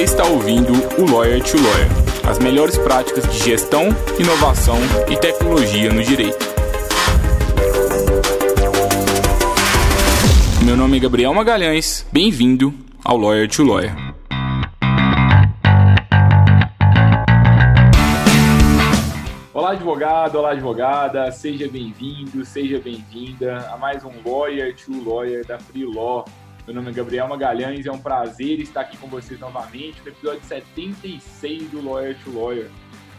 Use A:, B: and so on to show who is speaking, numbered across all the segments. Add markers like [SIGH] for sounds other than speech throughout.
A: Você está ouvindo o Lawyer to Lawyer, as melhores práticas de gestão, inovação e tecnologia no direito. Meu nome é Gabriel Magalhães, bem-vindo ao Lawyer to Lawyer. Olá, advogado, olá, advogada, seja bem-vindo, seja bem-vinda a mais um Lawyer to Lawyer da Free Law. Meu nome é Gabriel Magalhães, é um prazer estar aqui com vocês novamente no episódio 76 do Lawyer to Lawyer.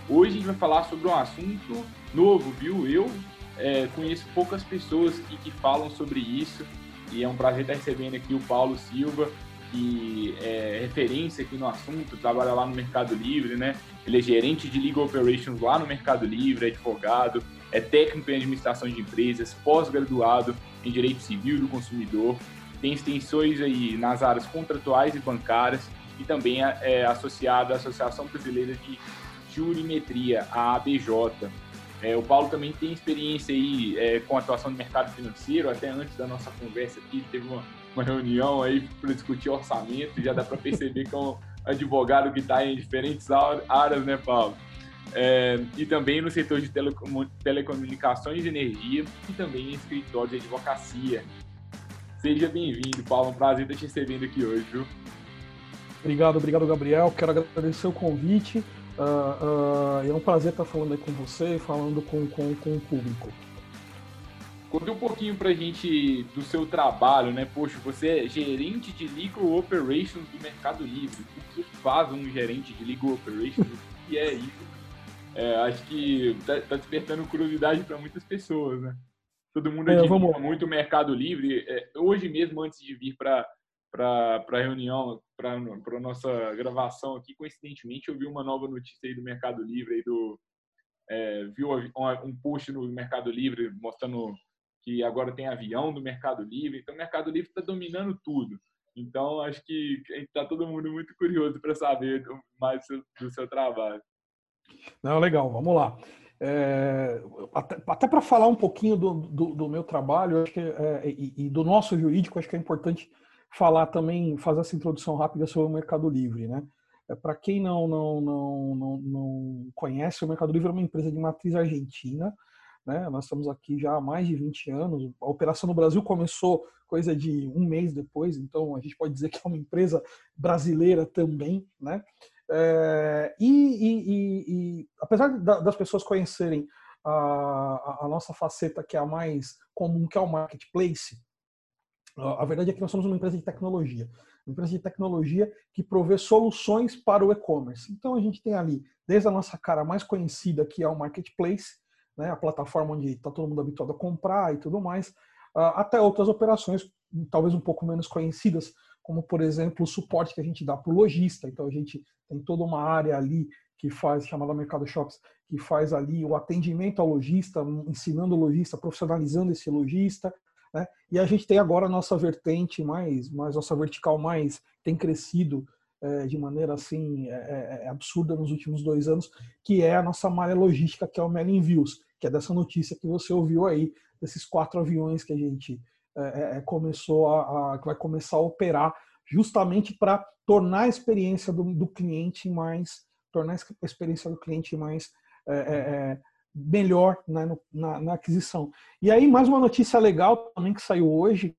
A: Hoje a gente vai falar sobre um assunto novo, viu? Eu é, conheço poucas pessoas que, que falam sobre isso e é um prazer estar recebendo aqui o Paulo Silva, que é referência aqui no assunto, trabalha lá no Mercado Livre, né? Ele é gerente de Legal Operations lá no Mercado Livre, é advogado, é técnico em administração de empresas, pós-graduado em Direito Civil do Consumidor tem extensões aí nas áreas contratuais e bancárias e também é, é associado à Associação Brasileira de Jurimetria, a ABJ. É, o Paulo também tem experiência aí é, com atuação no mercado financeiro, até antes da nossa conversa aqui, teve uma, uma reunião aí para discutir orçamento, já dá para perceber que é um advogado que está em diferentes áreas, né, Paulo? É, e também no setor de telecom telecomunicações e energia e também em escritório de advocacia. Seja bem-vindo, Paulo. Um prazer estar te recebendo aqui hoje, viu?
B: Obrigado, obrigado, Gabriel. Quero agradecer o convite. Uh, uh, é um prazer estar falando aí com você, falando com, com, com o público.
A: Conta um pouquinho pra gente do seu trabalho, né? Poxa, você é gerente de Legal Operations do Mercado Livre. O que faz um gerente de Legal Operations? o que é isso? É, acho que tá, tá despertando curiosidade para muitas pessoas, né? Todo mundo é, vamos... muito o Mercado Livre. É, hoje mesmo, antes de vir para para a reunião, para a nossa gravação aqui, coincidentemente eu vi uma nova notícia aí do Mercado Livre, aí do, é, viu um, post no Mercado Livre mostrando que agora tem avião do Mercado Livre, então o Mercado Livre está dominando tudo. Então acho que está todo mundo muito curioso para saber mais do seu, do seu trabalho.
B: Não, legal, vamos lá. É, até, até para falar um pouquinho do, do, do, meu trabalho acho que, é, e, e, do nosso jurídico, acho que é importante falar também, fazer essa introdução rápida sobre o Mercado Livre. Né? É, para quem não, não, não, não, não conhece, o Mercado Livre é uma empresa de matriz argentina. Né? Nós estamos aqui já há mais de 20 anos. A operação no Brasil começou coisa de um mês depois, então a gente pode dizer que é uma empresa brasileira também. Né? É, e, e, e, apesar das pessoas conhecerem a, a, nossa faceta que é a mais comum, que é o marketplace, a verdade é que nós somos uma empresa de tecnologia. Uma empresa de tecnologia que provê soluções para o e-commerce. Então a gente tem ali, desde a nossa cara mais conhecida, que é o marketplace, né, a plataforma onde está todo mundo habituado a comprar e tudo mais, até outras operações, talvez um pouco menos conhecidas, como por exemplo o suporte que a gente dá para o lojista. Então a gente tem toda uma área ali que faz, chamada Mercado Shops, que faz ali o atendimento ao lojista, ensinando o lojista, profissionalizando esse lojista. Né? E a gente tem agora a nossa vertente mais, mais nossa vertical mais tem crescido é, de maneira assim é, é, é absurda nos últimos dois anos, que é a nossa malha logística, que é o Mailing Views, que é dessa notícia que você ouviu aí, desses quatro aviões que a gente é, é, é, começou a, a, vai começar a operar justamente para tornar a experiência do, do, cliente mais tornar a experiência do cliente mais é, é, é melhor né, no, na, na, aquisição. E aí mais uma notícia legal também que saiu hoje,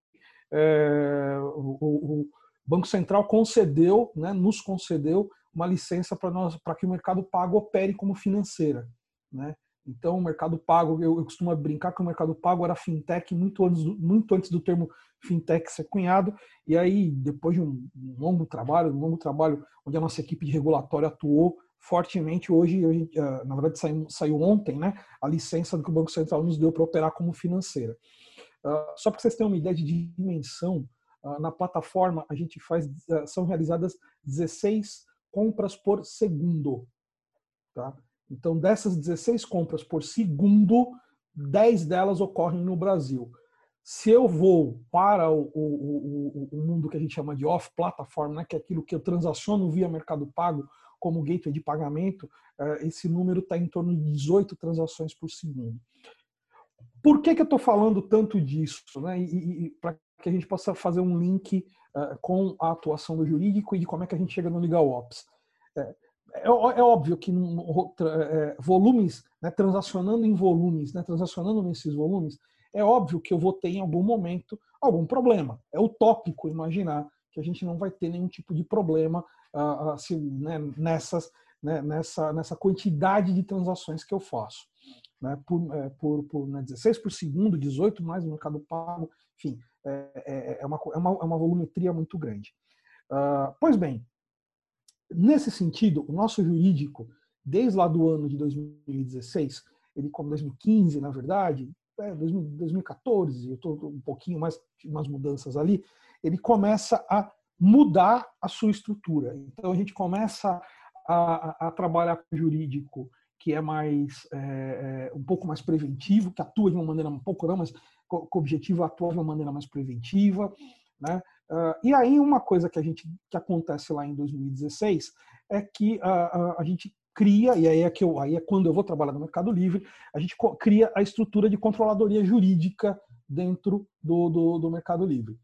B: o, o, Banco Central concedeu, né, nos concedeu uma licença para nós para que o mercado pago opere como financeira, né? Então, o Mercado Pago, eu, eu, costumo brincar que o Mercado Pago era fintech muito antes, do, muito antes do termo fintech ser cunhado. E aí, depois de um, um longo trabalho, um longo trabalho onde a nossa equipe de regulatório atuou fortemente, hoje, hoje ah, na verdade, saiu, saiu ontem, né, a licença que o Banco Central nos deu para operar como financeira. Uh, só para vocês terem uma ideia de dimensão, uh, na plataforma a gente faz, uh, são realizadas 16 compras por segundo. Tá? Então, dessas 16 compras por segundo, 10 delas ocorrem no Brasil. Se eu vou para o, o, o, o mundo que a gente chama de off-platform, né, que é aquilo que eu transaciono via Mercado Pago como gateway de pagamento, eh, esse número está em torno de 18 transações por segundo. Por que, que eu estou falando tanto disso? Né? E, e para que a gente possa fazer um link uh, com a atuação do jurídico e de como é que a gente chega no legal ops. É, é, é óbvio que é, volumes, né, transacionando em volumes, né, transacionando nesses volumes, é óbvio que eu vou ter em algum momento algum problema. É utópico imaginar que a gente não vai ter nenhum tipo de problema uh, assim, né, nessas, né, nessa, nessa quantidade de transações que eu faço. Né, por, é, por, por né, 16 por segundo, 18 mais no mercado pago, enfim, é, é, é, uma, é, uma, é uma volumetria muito grande. Uh, pois bem, nesse sentido, o nosso jurídico, desde lá do ano de 2016, ele como 2015, na verdade, é, 2014, eu estou um pouquinho mais, umas mudanças ali, ele começa a mudar a sua estrutura. Então a gente começa a, a, a trabalhar com o jurídico que é mais é, é, um pouco mais preventivo, que atua de uma maneira um pouco não, mas com o objetivo atua de uma maneira mais preventiva, né? Uh, e aí uma coisa que a gente que acontece lá em 2016 é que uh, a gente cria e aí é que eu, aí é quando eu vou trabalhar no Mercado Livre a gente cria a estrutura de controladoria jurídica dentro do, do, do Mercado Livre.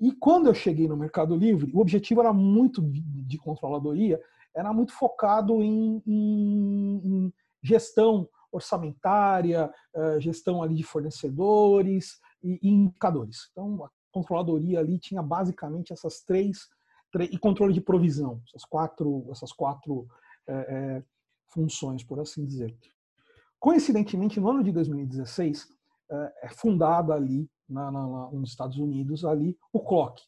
B: E quando eu cheguei no Mercado Livre, o objetivo era muito de, de controladoria, era muito focado em, em, em gestão orçamentária, uh, gestão ali de fornecedores e, e, indicadores. Então, controladoria ali tinha basicamente essas três, três e controle de provisão, essas quatro, essas quatro é, é, funções, por assim dizer. Coincidentemente, no ano de 2016, é, é fundada ali na, na, nos Estados Unidos ali o CLOC.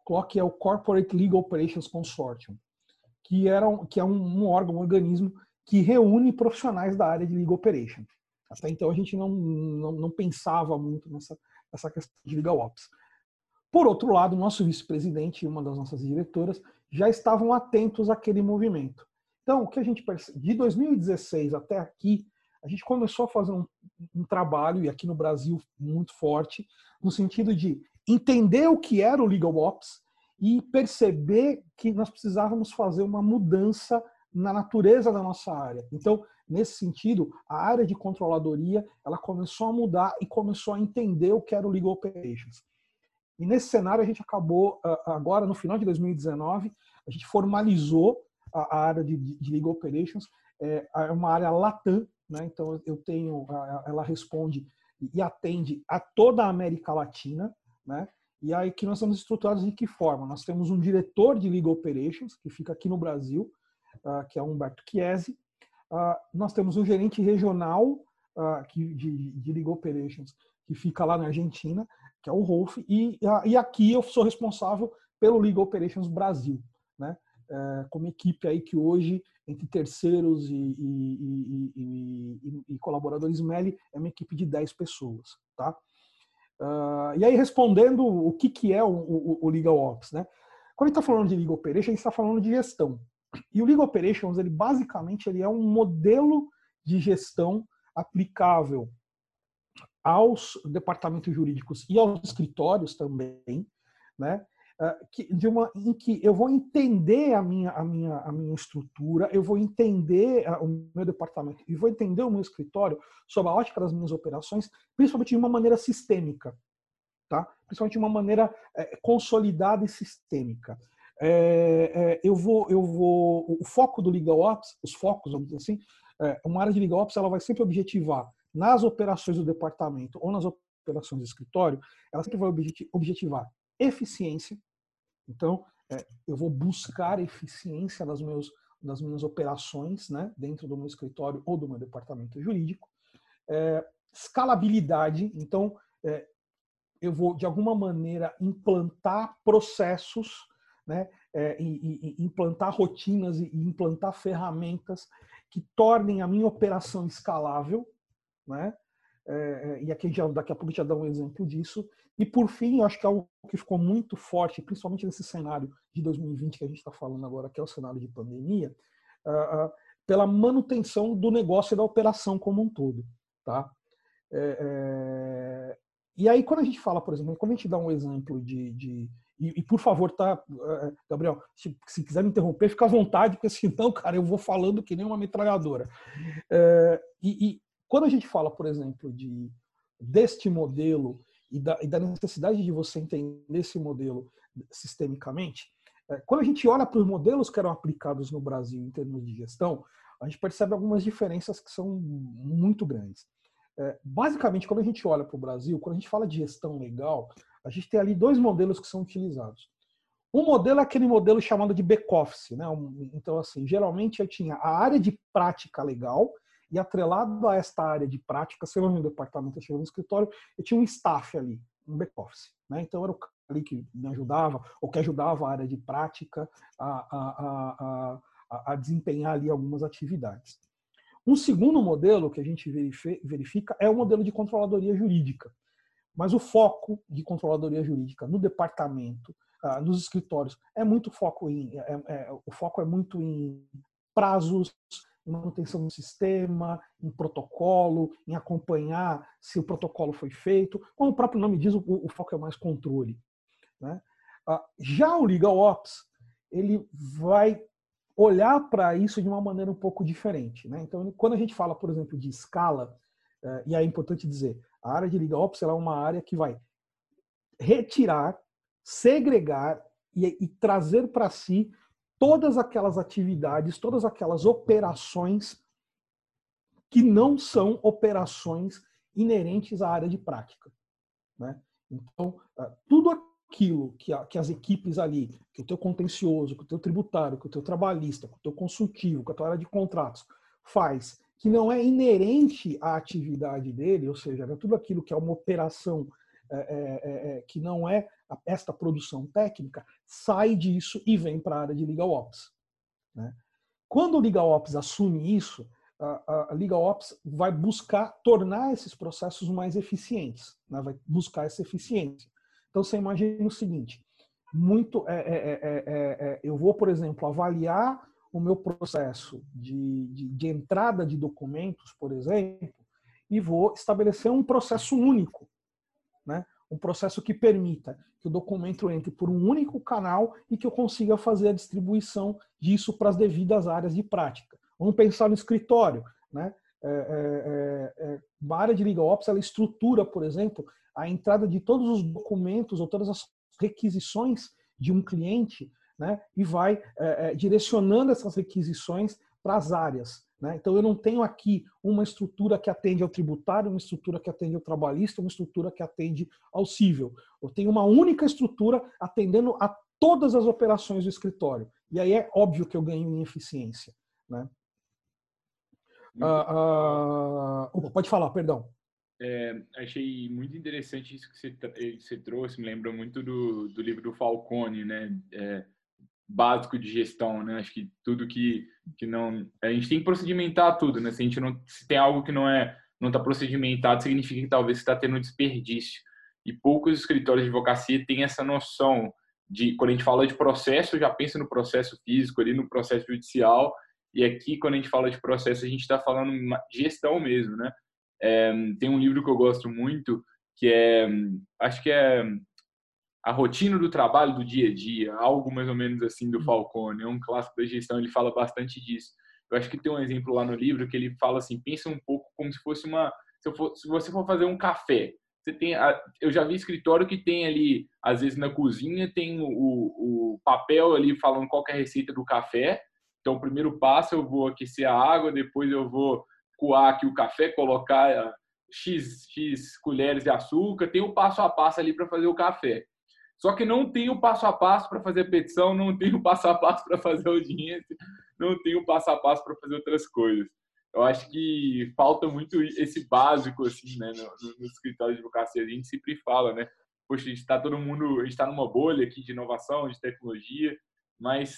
B: O CLOC é o Corporate Legal Operations Consortium, que, era um, que é um, um órgão, um organismo que reúne profissionais da área de legal operation. Até então a gente não, não, não pensava muito nessa, nessa questão de legal ops. Por outro lado, nosso vice-presidente e uma das nossas diretoras já estavam atentos àquele movimento. Então, o que a gente percebe, de 2016 até aqui, a gente começou a fazer um, um, trabalho, e aqui no Brasil muito forte, no sentido de entender o que era o Legal Ops e perceber que nós precisávamos fazer uma mudança na natureza da nossa área. Então, nesse sentido, a área de controladoria ela começou a mudar e começou a entender o que era o Legal Operations. E nesse cenário a gente acabou ah, agora no final de 2019 a gente formalizou a área de, de Legal Operations é, é uma área latam, né? Então eu tenho, ela responde e atende a toda a América Latina, né? E aí que nós estamos estruturados de que forma? Nós temos um diretor de Legal Operations que fica aqui no Brasil, uh, que é Humberto Chiesi. Uh, nós temos um gerente regional de, de Legal Operations que fica lá na Argentina, que é o Rolf, e, e aqui eu sou responsável pelo Legal Operations Brasil, né? É, como equipe aí que hoje, entre terceiros e, e, e, e colaboradores MELI, é uma equipe de 10 pessoas, tá? Uh, e aí, respondendo o que, que é o, o, o Legal Ops, né? Quando a gente está falando de Legal Operations, a gente está falando de gestão. E o Legal Operations, ele basicamente ele é um modelo de gestão aplicável aos departamentos jurídicos e aos escritórios também, né? Ah, de uma, em que eu vou entender a minha, a minha, a minha estrutura, eu vou entender ah, o meu departamento e vou entender o meu escritório sob a ótica das minhas operações, principalmente de uma maneira sistêmica, tá? principalmente de uma maneira é, consolidada e sistêmica. É, é, eu vou, eu vou, o foco do Legal Ops, os focos, vamos dizer assim, é, uma área de Legal Ops ela vai sempre objetivar nas operações do departamento ou nas operações do escritório, ela sempre vai objetivar eficiência, então, é, eu vou buscar eficiência das, meus, minhas operações né, dentro do meu escritório ou do meu departamento jurídico. É, escalabilidade, então, é, eu vou, de alguma maneira, implantar processos, né, é, e, e, implantar rotinas e implantar ferramentas que tornem a minha operação escalável, né? É, é, e aqui já, daqui a pouco já dá um exemplo disso. E por fim, acho que é algo que ficou muito forte, principalmente nesse cenário de 2020 que a gente está falando agora, que é o cenário de pandemia, uh, uh, pela manutenção do negócio e da operação como um todo. Tá? É, é... E aí, quando a gente fala, por exemplo, quando a gente dá um exemplo de. de e, e, por favor, tá, é, Gabriel, se, se, quiser me interromper, fica à vontade, porque senão, cara, eu vou falando que nem uma metralhadora. E quando a gente fala, por exemplo, de deste modelo e da, e da necessidade de você entender esse modelo sistemicamente, é, quando a gente olha para os modelos que eram aplicados no Brasil em termos de gestão, a gente percebe algumas diferenças que são muito grandes. É, basicamente, quando a gente olha para o Brasil, quando a gente fala de gestão legal, a gente tem ali dois modelos que são utilizados. Um modelo é aquele modelo chamado de back-office. Né? Então, assim, geralmente eu tinha a área de prática legal e atrelado a esta área de prática, se eu no departamento, eu no escritório, eu tinha um staff ali, um back-office. Né? Então, era o cara ali que me ajudava, ou que ajudava a área de prática a, a, a, a desempenhar ali algumas atividades. Um segundo modelo que a gente verifica é o modelo de controladoria jurídica. Mas o foco de controladoria jurídica no departamento, ah, nos escritórios, é muito foco em, é, é, o foco é muito em prazos, em manutenção do sistema, em protocolo, em acompanhar se o protocolo foi feito. Como o próprio nome diz, o, o foco é mais controle. Né? Ah, já o Legal Ops, ele vai olhar para isso de uma maneira um pouco diferente. Né? Então, quando a gente fala, por exemplo, de escala, eh, e é importante dizer, a área de Liga Ops é uma área que vai retirar, segregar e, e trazer para si todas aquelas atividades, todas aquelas operações que não são operações inerentes à área de prática. Né? Então, ah, tudo aquilo que, a, que as equipes ali, que o teu contencioso, que o teu tributário, que o teu trabalhista, que o teu consultivo, que a tua área de contratos faz, que não é inerente à atividade dele, ou seja, é tudo aquilo que é uma operação é, é, que não é esta produção técnica, sai disso e vem para a área de Legal Ops. Né? Quando o Legal Ops assume isso, a, a Legal Ops vai buscar tornar esses processos mais eficientes, né? vai buscar essa eficiência. Então você imagina o seguinte: muito, é, é, é, eu vou, por exemplo, avaliar o meu processo de, de, de entrada de documentos, por exemplo, e vou estabelecer um processo único, né? Um processo que permita que o documento entre por um único canal e que eu consiga fazer a distribuição disso para as devidas áreas de prática. Vamos pensar no escritório. Né? É, é, é, a área de Legal Ops ela estrutura, por exemplo, a entrada de todos os documentos ou todas as requisições de um cliente né, e vai é, é, direcionando essas requisições para as áreas. Né? Então, eu não tenho aqui uma estrutura que atende ao tributário, uma estrutura que atende ao trabalhista, uma estrutura que atende ao civil. Eu tenho uma única estrutura atendendo a todas as operações do escritório. E aí é óbvio que eu ganho em eficiência. Né? Ah, ah, pode falar, perdão.
A: É, achei muito interessante isso que você, eh, você, trouxe, me lembra muito do, do livro do Falcone, né? É, básico de gestão, né? Acho que tudo que, que não... A gente tem que procedimentar tudo, né? Se a gente não... Se tem algo que não é não está procedimentado, significa que talvez está tendo desperdício. E poucos escritórios de advocacia têm essa noção de, quando a gente fala de processo, já pensa no processo físico, ali no processo judicial, e aqui, quando a gente fala de processo, a gente está falando gestão mesmo, né? É, tem um livro que eu gosto muito, que é, acho que é A Rotina do Trabalho do Dia a Dia, algo mais ou menos assim do hum. Falcone, é um clássico da gestão, ele fala bastante disso. Eu acho que tem um exemplo lá no livro que ele fala assim, pensa um pouco como se fosse uma, se, for, se você for fazer um café, você tem, eu já vi escritório que tem ali, às vezes na cozinha tem o, o papel ali falando qual é a receita do café, então o primeiro passo eu vou aquecer a água, depois eu vou coar aqui o café, colocar eh, X, X colheres de açúcar, tem o passo a passo ali para fazer o café. Só que não tem o passo a passo para fazer petição, não tem o passo a passo para fazer audiência, não tem o passo a passo para fazer outras coisas. Eu acho que falta muito esse básico, assim, né, no, no escritório de advocacia. A gente sempre fala, né? Poxa, a gente está todo mundo, a gente está numa bolha aqui de inovação, de tecnologia, mas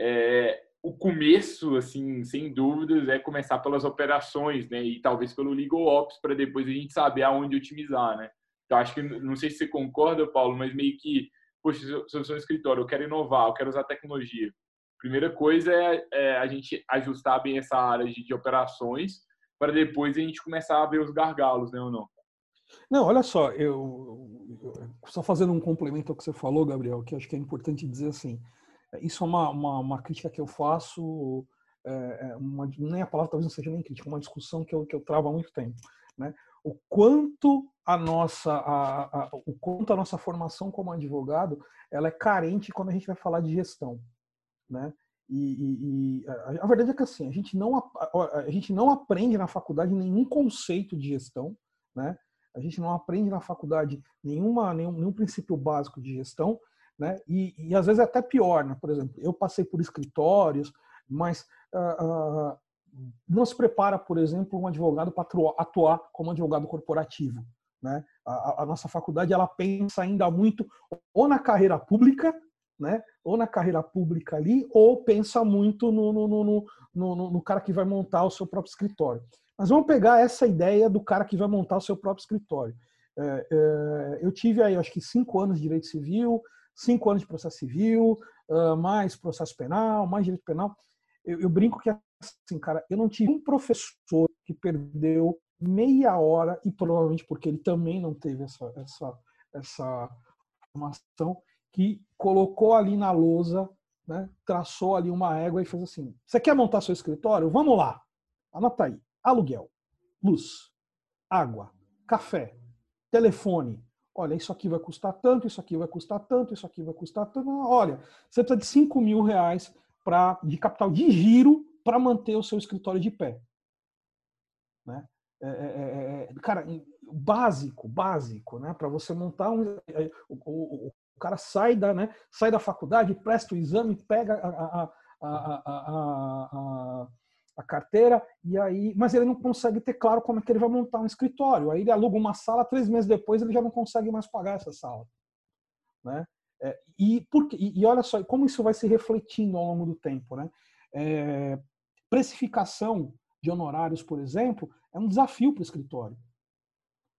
A: é, o começo, assim, sem dúvidas, é começar pelas operações, né? E talvez pelo legal ops para depois a gente saber aonde otimizar, né? Então, acho que não sei se você concorda, Paulo, mas meio que, poxa, se eu sou um escritório, eu quero inovar, eu quero usar tecnologia. Primeira coisa é, é a gente ajustar bem essa área de, de operações para depois a gente começar a ver os gargalos, né, ou não?
B: Não, olha só, eu, eu só fazendo um complemento ao que você falou, Gabriel, que acho que é importante dizer assim. Isso é uma, uma, uma crítica que eu faço é, uma, nem a palavra talvez não seja nem crítica, uma discussão que eu, que eu travo há muito tempo. Né? O quanto a nossa a, a, o quanto a nossa formação como advogado ela é carente quando a gente vai falar de gestão, né? E, e, e a, a, verdade é que assim a gente não a, gente não aprende na faculdade nenhum conceito de gestão, né? A gente não aprende na faculdade nenhuma nenhum, nenhum princípio básico de gestão, né? E, e às vezes é até pior, né? Por exemplo, eu passei por escritórios, mas uh, uh, não se prepara, por exemplo, um advogado para atuar como advogado corporativo. Né? A, a, nossa faculdade ela pensa ainda muito ou na carreira pública, né? ou na carreira pública ali, ou pensa muito no, no, no, no, no cara que vai montar o seu próprio escritório. Mas vamos pegar essa ideia do cara que vai montar o seu próprio escritório. É, é, eu tive aí, acho que cinco anos de direito civil, cinco anos de processo civil, uh, mais processo penal, mais direito penal. Eu, eu, brinco que assim, cara, eu não tive um professor que perdeu meia hora e provavelmente porque ele também não teve essa essa essa formação que colocou ali na lousa, né, traçou ali uma égua e fez assim: "Você quer montar seu escritório? Vamos lá. Anota aí. Aluguel, luz, água, café, telefone, Olha, isso aqui vai custar tanto, isso aqui vai custar tanto, isso aqui vai custar tanto. Olha, você precisa de 5 mil reais pra, de capital de giro para manter o seu escritório de pé. Né? É, é, é, é cara, básico, básico, né? Para você montar um. É, o, o, o, cara sai da, né? sai da faculdade, presta o exame, pega a, a, a, a carteira, e aí, mas ele não consegue ter claro como é que ele vai montar um escritório. Aí ele aluga uma sala, três meses depois ele já não consegue mais pagar essa sala. Né? É, e, por, e, e olha só, como isso vai se refletindo ao longo do tempo. Né? É, precificação de honorários, por exemplo, é um desafio para o escritório.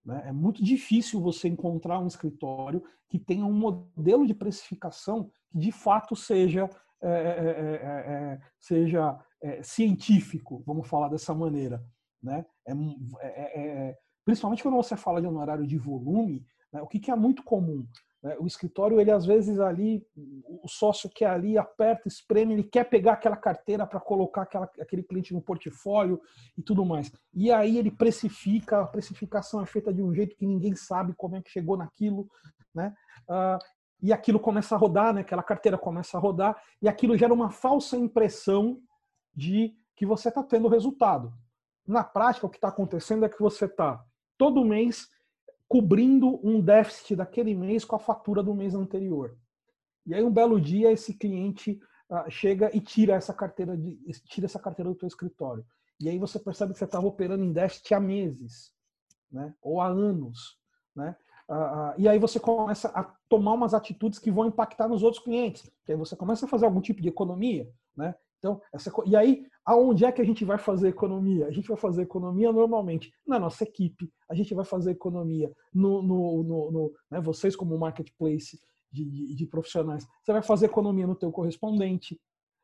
B: Né? É muito difícil você encontrar um escritório que tenha um modelo de precificação que de fato seja, é, é, é, seja é, científico, vamos falar dessa maneira. Né? É, é, é, principalmente quando você fala de honorário de volume, né? o que, que, é muito comum? Né? O escritório, ele às vezes ali, o sócio quer ali, aperta, espreme, ele quer pegar aquela carteira para colocar aquela, aquele cliente no portfólio e tudo mais. E aí ele precifica, a precificação é feita de um jeito que ninguém sabe como é que chegou naquilo, né? Uh, e aquilo começa a rodar, né? aquela carteira começa a rodar, e aquilo gera uma falsa impressão de que você está tendo resultado. Na prática, o que está acontecendo é que você está todo mês cobrindo um déficit daquele mês com a fatura do mês anterior. E aí um belo dia esse cliente uh, chega e tira essa carteira de, tira essa carteira do teu escritório. E aí você percebe que você estava operando em déficit há meses, né? Ou há anos, né? Uh, e aí você começa a tomar umas atitudes que vão impactar nos outros clientes. Que aí você começa a fazer algum tipo de economia, né? Então, essa, e aí, aonde é que a gente vai fazer economia? A gente vai fazer economia normalmente na nossa equipe, a gente vai fazer economia no, no, no, no né, vocês como marketplace de, de, de, profissionais, você vai fazer economia no teu correspondente,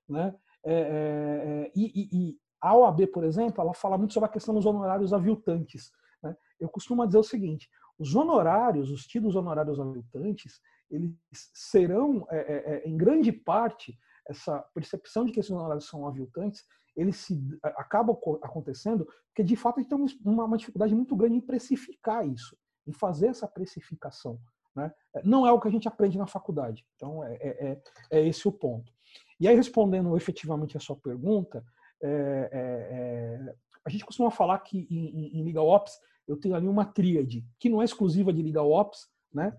B: né? É, é, é e, e, a OAB, por exemplo, ela fala muito sobre a questão dos honorários aviltantes. Né? Eu costumo dizer o seguinte: os honorários, os tidos honorários aviltantes, eles serão, é, é em grande parte, essa percepção de que esses honorários são aviltantes, eles se acabam acontecendo porque de fato a gente tem uma, uma dificuldade muito grande em precificar isso, em fazer essa precificação. Né? Não é o que a gente aprende na faculdade. Então é, é, é, é esse o ponto. E aí respondendo efetivamente a sua pergunta, é, é, é a gente costuma falar que em, em Legal Ops eu tenho ali uma tríade que não é exclusiva de Legal Ops, né?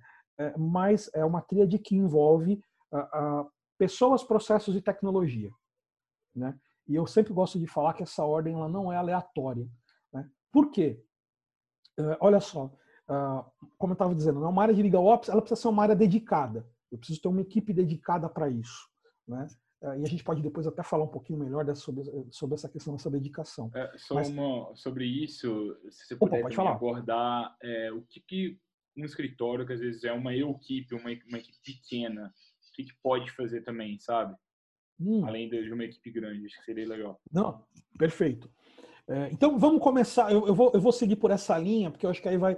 B: mas é uma tríade que envolve a, a pessoas, processos e tecnologia. Né? E eu sempre gosto de falar que essa ordem ela não é aleatória. Né? Por quê? Uh, olha só, uh, como eu estava dizendo, uma área de legal ops ela precisa ser uma área dedicada. Eu preciso ter uma equipe dedicada para isso. Né? Uh, e a gente pode depois até falar um pouquinho melhor dessa, sobre, sobre essa questão dessa dedicação.
A: É, só Mas, uma, sobre isso, se você puder opa, abordar é, o que, que um escritório, que às vezes é uma equipe, uma, uma equipe pequena, que, que pode fazer também, sabe? Hum. Além de uma equipe grande, acho que seria legal.
B: Não, perfeito. É, então vamos começar. Eu, eu, vou, eu vou seguir por essa linha, porque eu acho que aí vai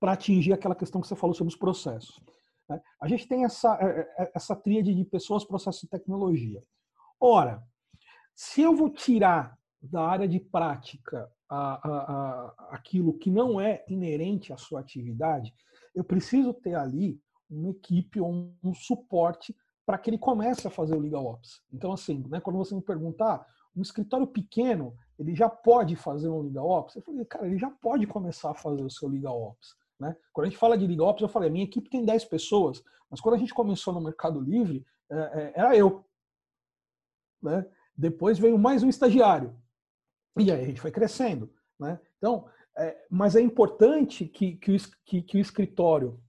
B: para atingir aquela questão que você falou sobre os processos. Né? A gente tem essa, é, é, essa tríade de pessoas, processos e tecnologia. Ora, se eu vou tirar da área de prática a, a, a, aquilo que não é inerente à sua atividade, eu preciso ter ali uma equipe ou um, suporte para que ele comece a fazer o legal ops. Então, assim, né, quando você me perguntar, um escritório pequeno, ele já pode fazer um legal ops? Eu falei, cara, ele já pode começar a fazer o seu legal ops. Né? Quando a gente fala de legal ops, eu falei, minha equipe tem 10 pessoas, mas quando a gente começou no Mercado Livre, é, é, era eu. Né? Depois veio mais um estagiário. E aí a gente foi crescendo. Né? Então, é, mas é importante que, que, o, que, que o escritório,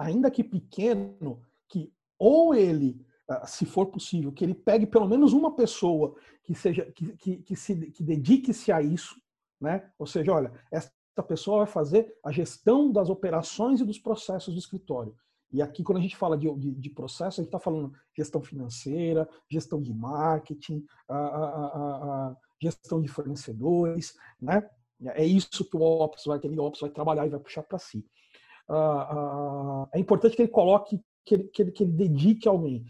B: ainda que pequeno, que ou ele, ah, se for possível, que ele pegue pelo menos uma pessoa que seja que, que, que se que dedique-se a isso, né? Ou seja, olha, essa pessoa vai fazer a gestão das operações e dos processos do escritório. E aqui, quando a gente fala de, de, de processo, a gente está falando gestão financeira, gestão de marketing, a, a, a, gestão de fornecedores, né? É isso que o Ops vai, que o Ops vai trabalhar e vai puxar para si. É importante que ele coloque, que ele, que ele, que ele dedique alguém.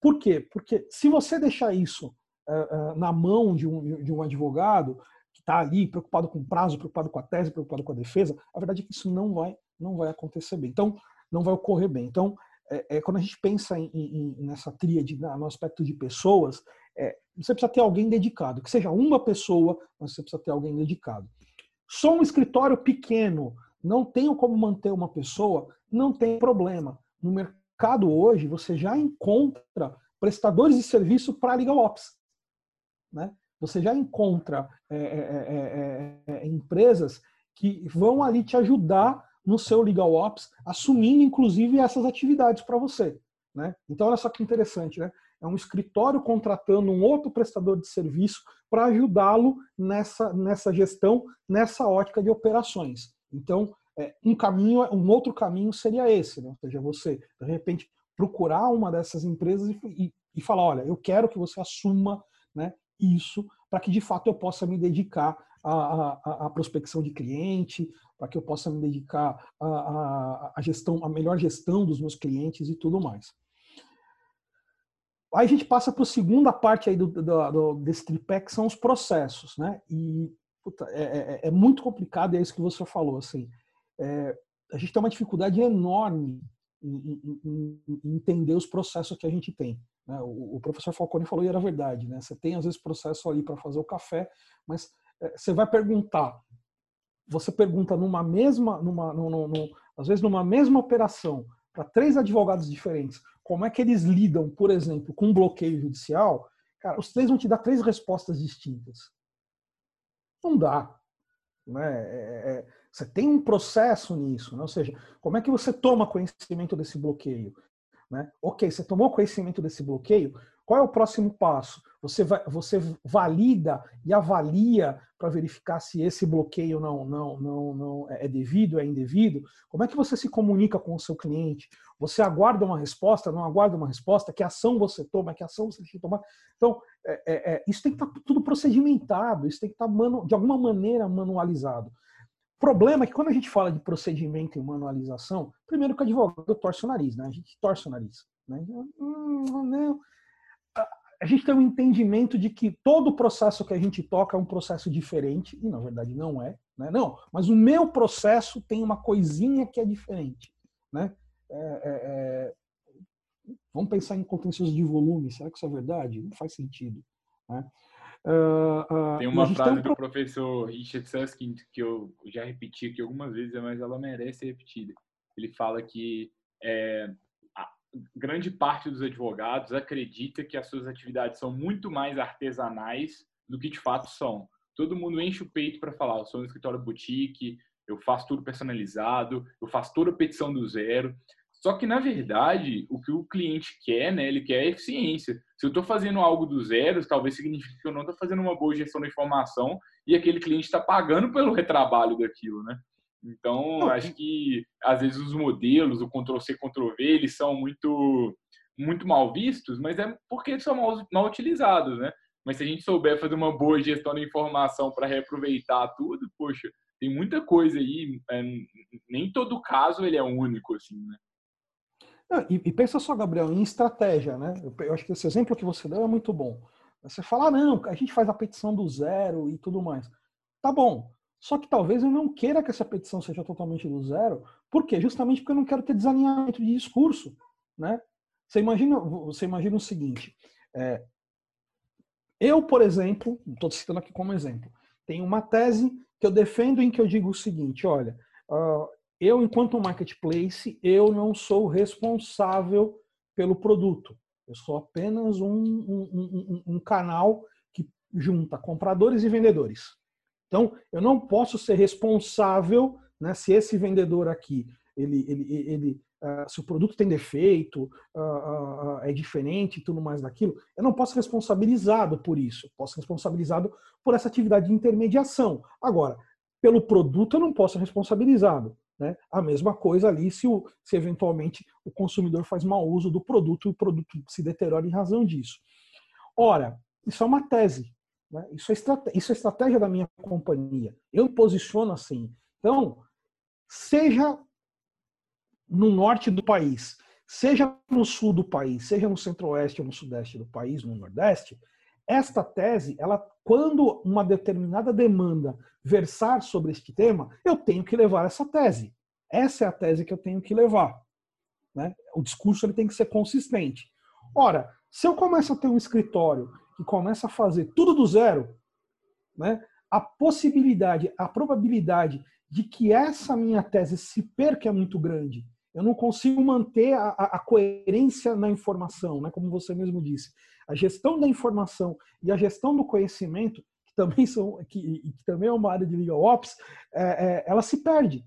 B: Por quê? Porque se você deixar isso uh, na mão de um, de um advogado que está ali preocupado com o prazo, preocupado com a tese, preocupado com a defesa, a verdade é que isso não vai, não vai acontecer bem. Então, não vai ocorrer bem. Então, é, é, quando a gente pensa em, em, nessa tríade, no aspecto de pessoas, é, você precisa ter alguém dedicado, que seja uma pessoa, mas você precisa ter alguém dedicado. Só um escritório pequeno, não tenho como manter uma pessoa, não tem problema. No mercado hoje, você já encontra prestadores de serviço para Legal Ops. Né? Você já encontra é é, é, é, é, empresas que vão ali te ajudar no seu Legal Ops, assumindo inclusive essas atividades para você. Né? Então, olha só que interessante, né? É um escritório contratando um outro prestador de serviço para ajudá-lo nessa, nessa gestão, nessa ótica de operações. Então, é, um caminho, um outro caminho seria esse, né? ou seja, você de repente procurar uma dessas empresas e, e, e falar, olha, eu quero que você assuma né, isso para que de fato eu possa me dedicar à, à, à prospecção de cliente, para que eu possa me dedicar à, à, à gestão, à melhor gestão dos meus clientes e tudo mais. Aí a gente passa para a segunda parte aí do, do, do, desse tripé, que são os processos, né? E puta, é, é, é, muito complicado, é isso que você falou, assim. É, a gente tem uma dificuldade enorme em, em, em, entender os processos que a gente tem. Né? O, o, professor Falcone falou e era verdade, né? Você tem às vezes processo ali para fazer o café, mas é, você vai perguntar, você pergunta numa mesma, numa, às vezes numa mesma operação para três advogados diferentes, como é que eles lidam, por exemplo, com um bloqueio judicial, cara, os três vão te dar três respostas distintas. Não dá. Né? É, é, você tem um processo nisso, né? ou seja, como é que você toma conhecimento desse bloqueio? Né? Ok, você tomou conhecimento desse bloqueio, qual é o próximo passo? Você, vai, você valida e avalia para verificar se esse bloqueio não, não, não, não é devido, é indevido? Como é que você se comunica com o seu cliente? Você aguarda uma resposta, não aguarda uma resposta? Que ação você toma? Que ação você tem que tomar? Então, é, é, é isso tem que estar tá tudo procedimentado, isso tem que estar tá de alguma maneira manualizado. O problema é que quando a gente fala de procedimento e manualização, primeiro que o advogado torce o nariz, né? A gente torce o nariz. Né? Hum, não, a gente tem um entendimento de que todo processo que a gente toca é um processo diferente, e na verdade não é, né? Não, mas o meu processo tem uma coisinha que é diferente, né? É, é, é... Vamos pensar em contencioso de volume, será que isso é verdade? Não faz sentido, né?
A: Uh, uh, tem uma frase tem um... do professor Richard Susskind que eu já repeti aqui algumas vezes, mas ela merece ser repetida. Ele fala que é, grande parte dos advogados acredita que as suas atividades são muito mais artesanais do que de fato são. Todo mundo enche o peito para falar, eu sou um escritório boutique, eu faço tudo personalizado, eu faço toda a petição do zero. Só que, na verdade, o que o cliente quer, né, ele quer eficiência. Se eu estou fazendo algo do zero, talvez signifique que eu não estou fazendo uma boa gestão da informação e aquele cliente está pagando pelo retrabalho daquilo, né? Então, Não, acho que às vezes os modelos, o Ctrl-C, Ctrl-V, eles são muito, muito mal vistos, mas é porque são mal, mal utilizados, né? Mas se a gente souber fazer uma boa gestão da informação para reaproveitar tudo, poxa, tem muita coisa aí. É, nem todo caso ele é único, assim, né?
B: Não, e, e, pensa só, Gabriel, em estratégia, né? Eu, eu, acho que esse exemplo que você deu é muito bom. Você fala, ah, não, a gente faz a petição do zero e tudo mais. Tá bom. Só que talvez eu não queira que essa petição seja totalmente do zero. Por quê? Justamente porque eu não quero ter desalinhamento de discurso. Né? Você, imagina, você imagina o seguinte: é, eu, por exemplo, estou citando aqui como exemplo, tenho uma tese que eu defendo em que eu digo o seguinte: olha, uh, eu, enquanto marketplace, eu não sou responsável pelo produto. Eu sou apenas um, um, um, um canal que junta compradores e vendedores. Então, eu não posso ser responsável, né, se esse vendedor aqui, ele, ele, ele uh, se o produto tem defeito, uh, uh, é diferente e tudo mais daquilo, eu não posso ser responsabilizado por isso. Eu posso ser responsabilizado por essa atividade de intermediação. Agora, pelo produto eu não posso ser responsabilizado. Né? A mesma coisa ali se, o, se eventualmente o consumidor faz mau uso do produto e o produto se deteriora em razão disso. Ora, isso é uma tese. Né? Isso, é isso é estratégia da minha companhia. Eu me posiciono assim. Então, seja no norte do país, seja no sul do país, seja no centro-oeste ou no sudeste do país, no nordeste, esta tese, ela, quando uma determinada demanda versar sobre este tema, eu tenho que levar essa tese. Essa é a tese que eu tenho que levar. Né? O discurso ele tem que ser consistente. Ora, se eu começo a ter um escritório que começa a fazer tudo do zero, né, a possibilidade, a probabilidade de que essa minha tese se perca é muito grande. Eu não consigo manter a, a coerência na informação, né, como você mesmo disse a gestão da informação e a gestão do conhecimento, que também, são, que, que também é uma área de legal ops, é, é, ela se perde.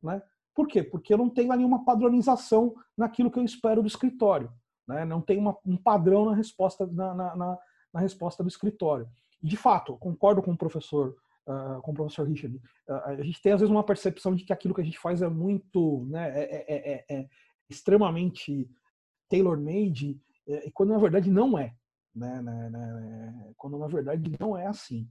B: Né? Por quê? Porque eu não tenho ali uma padronização naquilo que eu espero do escritório. Né? Não tem uma, um padrão na resposta, na, na, na resposta do escritório. de fato, concordo com o professor Uh, com o professor Richard, uh, a gente tem às vezes uma percepção de que aquilo que a gente faz é muito, né, é, é, é, é extremamente tailor-made, e quando na verdade não é né, né, né, quando na verdade não é assim.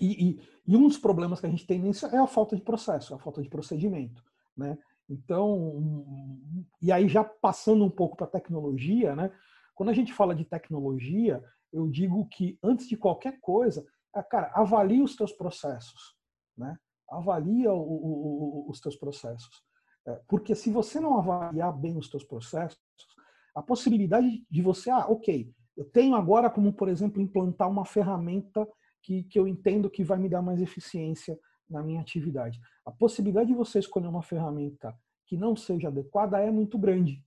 B: E, e, e, um dos problemas que a gente tem nisso é a falta de processo, a falta de procedimento. Né? Então, e aí já passando um pouco para tecnologia, né? quando a gente fala de tecnologia, eu digo que antes de qualquer coisa, é, cara, avalie os teus processos, né? avalia o, o, o, os teus processos. É, porque se você não avaliar bem os teus processos, a possibilidade de você, ah, ok, eu tenho agora como, por exemplo, implantar uma ferramenta que, que eu entendo que vai me dar mais eficiência na minha atividade. A possibilidade de você escolher uma ferramenta que não seja adequada é muito grande.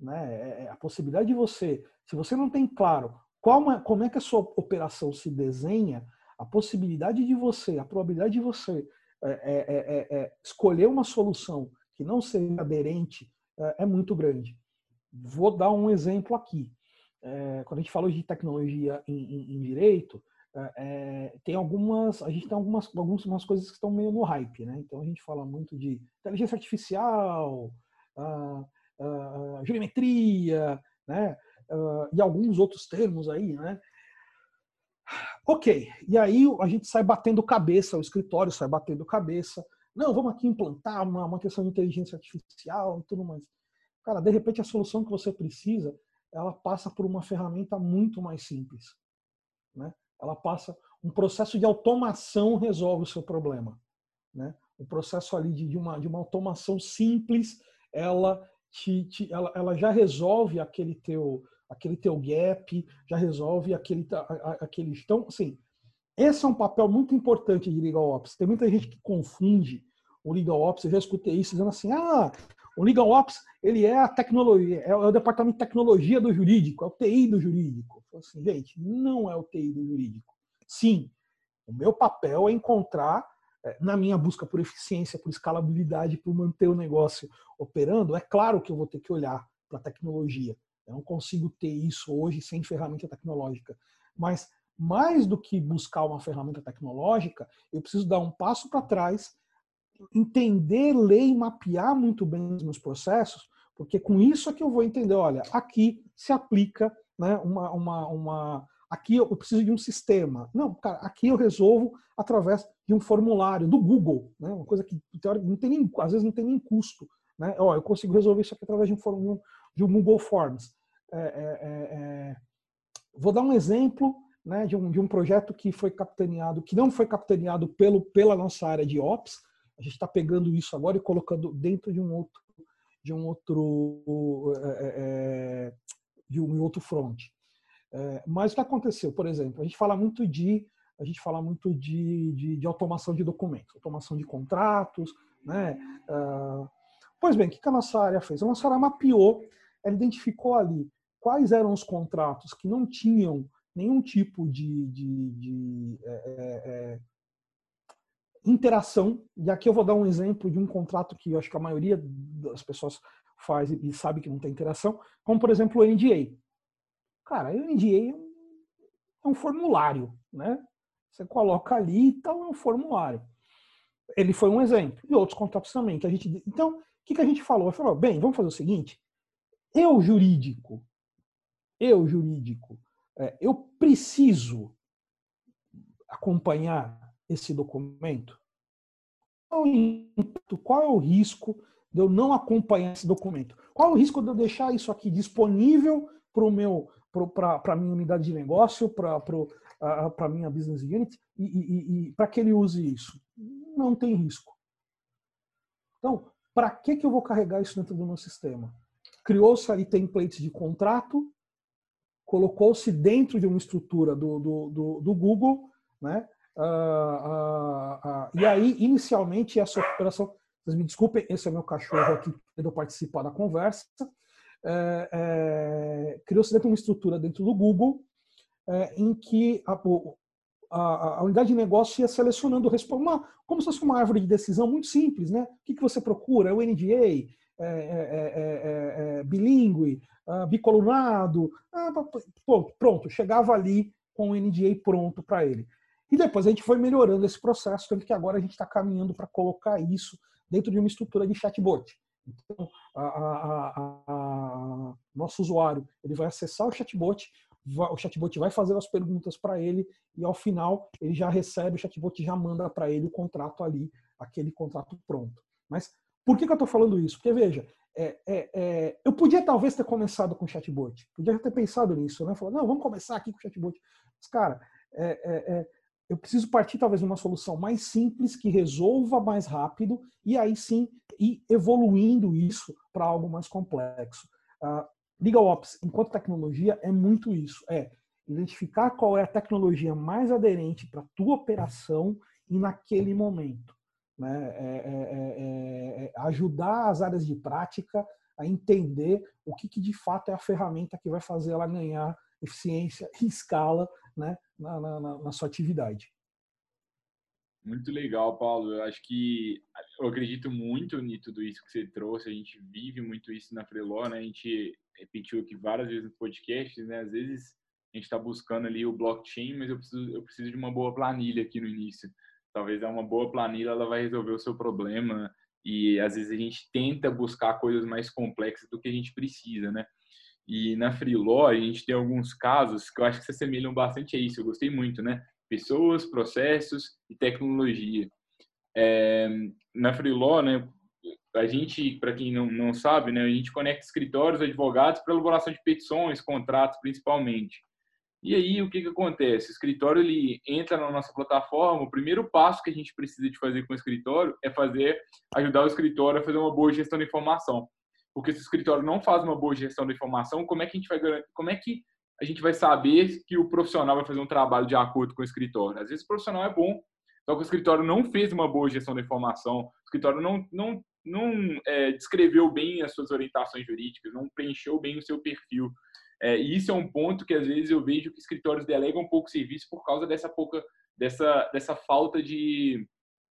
B: Né? É, é, a possibilidade de você, se você não tem claro qual, é, como é que a sua operação se desenha, a possibilidade de você, a probabilidade de você é, é, é, escolher uma solução que não seja aderente é muito grande. Vou dar um exemplo aqui. É, quando a gente fala de tecnologia em, em, em direito, é, é, tem algumas, a gente tem algumas, algumas coisas que estão meio no hype, né? Então a gente fala muito de inteligência artificial, uh, uh, geometria, né? Uh, e alguns outros termos aí, né? Ok, e aí a gente sai batendo cabeça, o escritório sai batendo cabeça. Não, vamos aqui implantar uma, uma questão de inteligência artificial e tudo mais. Cara, de repente a solução que você precisa, ela passa por uma ferramenta muito mais simples. Né? Ela passa um processo de automação resolve o seu problema. Né? O processo ali de, de, uma, de uma automação simples, ela, te, te, ela, ela já resolve aquele teu, aquele teu gap, já resolve aquele, aquele. Então, assim, esse é um papel muito importante de Legal Ops. Tem muita gente que confunde o Legal Ops, eu já escutei isso, dizendo assim, ah, o Legal Ops, ele é a tecnologia, é o departamento de tecnologia do jurídico, é o TI do jurídico. Assim, gente, não é o TI do jurídico. Sim, o meu papel é encontrar, é, na minha busca por eficiência, por escalabilidade, por manter o negócio operando, é claro que eu vou ter que olhar para a tecnologia. Eu não consigo ter isso hoje sem ferramenta tecnológica. Mas mais do que buscar uma ferramenta tecnológica, eu preciso dar um passo para trás entender, ler e mapear muito bem os meus processos, porque com isso é que eu vou entender, olha, aqui se aplica né, uma, uma, uma aqui eu preciso de um sistema. Não, cara, aqui eu resolvo através de um formulário do Google, né, uma coisa que não tem nem, às vezes não tem nem custo. Né? Ó, eu consigo resolver isso aqui através de um, de um Google Forms. É, é, é, é vou dar um exemplo né, de, um, de um projeto que foi capitaneado, que não foi capitaneado pelo, pela nossa área de Ops. A gente está pegando isso agora e colocando dentro de um outro de um outro é, de um outro front. É, mas o que aconteceu, por exemplo, a gente fala muito de a gente fala muito de, de, de automação de documentos, automação de contratos, né? Uh, pois bem, o que a nossa área fez? A nossa área mapeou, ela identificou ali quais eram os contratos que não tinham nenhum tipo de, de, de é, é, é, interação. E aqui eu vou dar um exemplo de um contrato que eu acho que a maioria das pessoas faz e sabe que não tem interação, como por exemplo o NDA. Cara, o NDA é um formulário, né? Você coloca ali e tal, é um formulário. Ele foi um exemplo. E outros contratos também. Que a gente... Então, o que, que a gente falou? Falou, bem, vamos fazer o seguinte. Eu, jurídico, eu, jurídico, é, eu preciso acompanhar esse documento? Qual é o risco de eu não acompanhar esse documento? Qual é o risco de eu deixar isso aqui disponível para o meu para a minha unidade de negócio, para a minha business unit, e, e, e para que ele use isso? Não tem risco. Então, para que, que eu vou carregar isso dentro do meu sistema? Criou-se ali templates de contrato, colocou-se dentro de uma estrutura do, do, do, do Google, né? Uh, uh, uh, e aí, inicialmente, essa operação, vocês me desculpem, esse é meu cachorro aqui, eu participar da conversa, é, é, criou-se dentro de uma estrutura dentro do Google é, em que a, a, a, unidade de negócio ia selecionando uma, como se fosse uma árvore de decisão muito simples, né? O que, que você procura? O NDA, bilíngue, ah, bicolunado, ah, pronto, chegava ali com o NDA pronto para ele. E depois a gente foi melhorando esse processo, tanto que agora a gente está caminhando para colocar isso dentro de uma estrutura de chatbot. Então, a, a, a, nosso usuário ele vai acessar o chatbot, o chatbot vai fazer as perguntas para ele e ao final ele já recebe, o chatbot já manda para ele o contrato ali, aquele contrato pronto. Mas por que, que eu estou falando isso? Porque veja, é, é, é, eu podia talvez ter começado com o chatbot, podia ter pensado nisso, né? Falar, não, vamos começar aqui com o chatbot. Mas, cara, é, é, é, eu preciso partir talvez de uma solução mais simples, que resolva mais rápido, e aí sim ir evoluindo isso para algo mais complexo. Uh, Ops, enquanto tecnologia, é muito isso. É identificar qual é a tecnologia mais aderente para a tua operação e naquele momento né? É é, é, é, ajudar as áreas de prática a entender o que, que, de fato é a ferramenta que vai fazer ela ganhar eficiência e escala né? na, na, na sua atividade.
A: Muito legal, Paulo. Eu acho que eu acredito muito em tudo isso que você trouxe. A gente vive muito isso na Freeló, né? A gente repetiu aqui várias vezes no podcast, né? Às vezes a gente está buscando ali o blockchain, mas eu preciso, eu preciso de uma boa planilha aqui no início talvez uma boa planilha, ela vai resolver o seu problema. E às vezes a gente tenta buscar coisas mais complexas do que a gente precisa, né? E na Freeló a gente tem alguns casos que eu acho que se assemelham bastante a isso. Eu gostei muito, né? Pessoas, processos e tecnologia. É, na Freeló, né? A gente, para quem não, não sabe, né? A gente conecta escritórios, advogados para elaboração de petições, contratos, principalmente. E aí, o que, que acontece? O escritório ele entra na nossa plataforma. O primeiro passo que a gente precisa de fazer com o escritório é fazer ajudar o escritório a fazer uma boa gestão da informação. Porque se o escritório não faz uma boa gestão da informação, como é que a gente vai como é que a gente vai saber que o profissional vai fazer um trabalho de acordo com o escritório? Às vezes o profissional é bom, só que o escritório não fez uma boa gestão da informação, o escritório não, não, não é, descreveu bem as suas orientações jurídicas, não preencheu bem o seu perfil. É, e isso é um ponto que às vezes eu vejo que escritórios delegam um pouco serviço por causa dessa pouca, dessa, dessa falta de,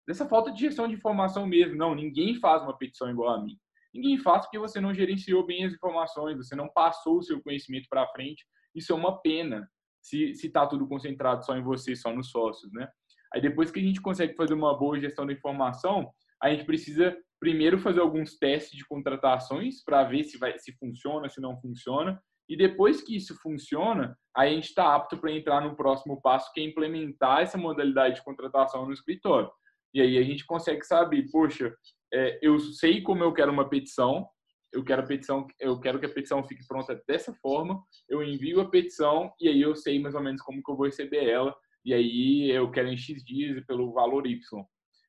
A: dessa falta de gestão de informação mesmo. Não, ninguém faz uma petição igual a mim. Ninguém faz porque você não gerenciou bem as informações, você não passou o seu conhecimento para frente. Isso é uma pena se está tudo concentrado só em você, só nos sócios, né? Aí depois que a gente consegue fazer uma boa gestão da informação, a gente precisa primeiro fazer alguns testes de contratações para ver se vai se funciona, se não funciona, e depois que isso funciona, a gente está apto para entrar no próximo passo, que é implementar essa modalidade de contratação no escritório. E aí a gente consegue saber, poxa, é, eu sei como eu quero uma petição, eu quero a petição, eu quero que a petição fique pronta dessa forma, eu envio a petição e aí eu sei mais ou menos como que eu vou receber ela e aí eu quero em X dias pelo valor Y.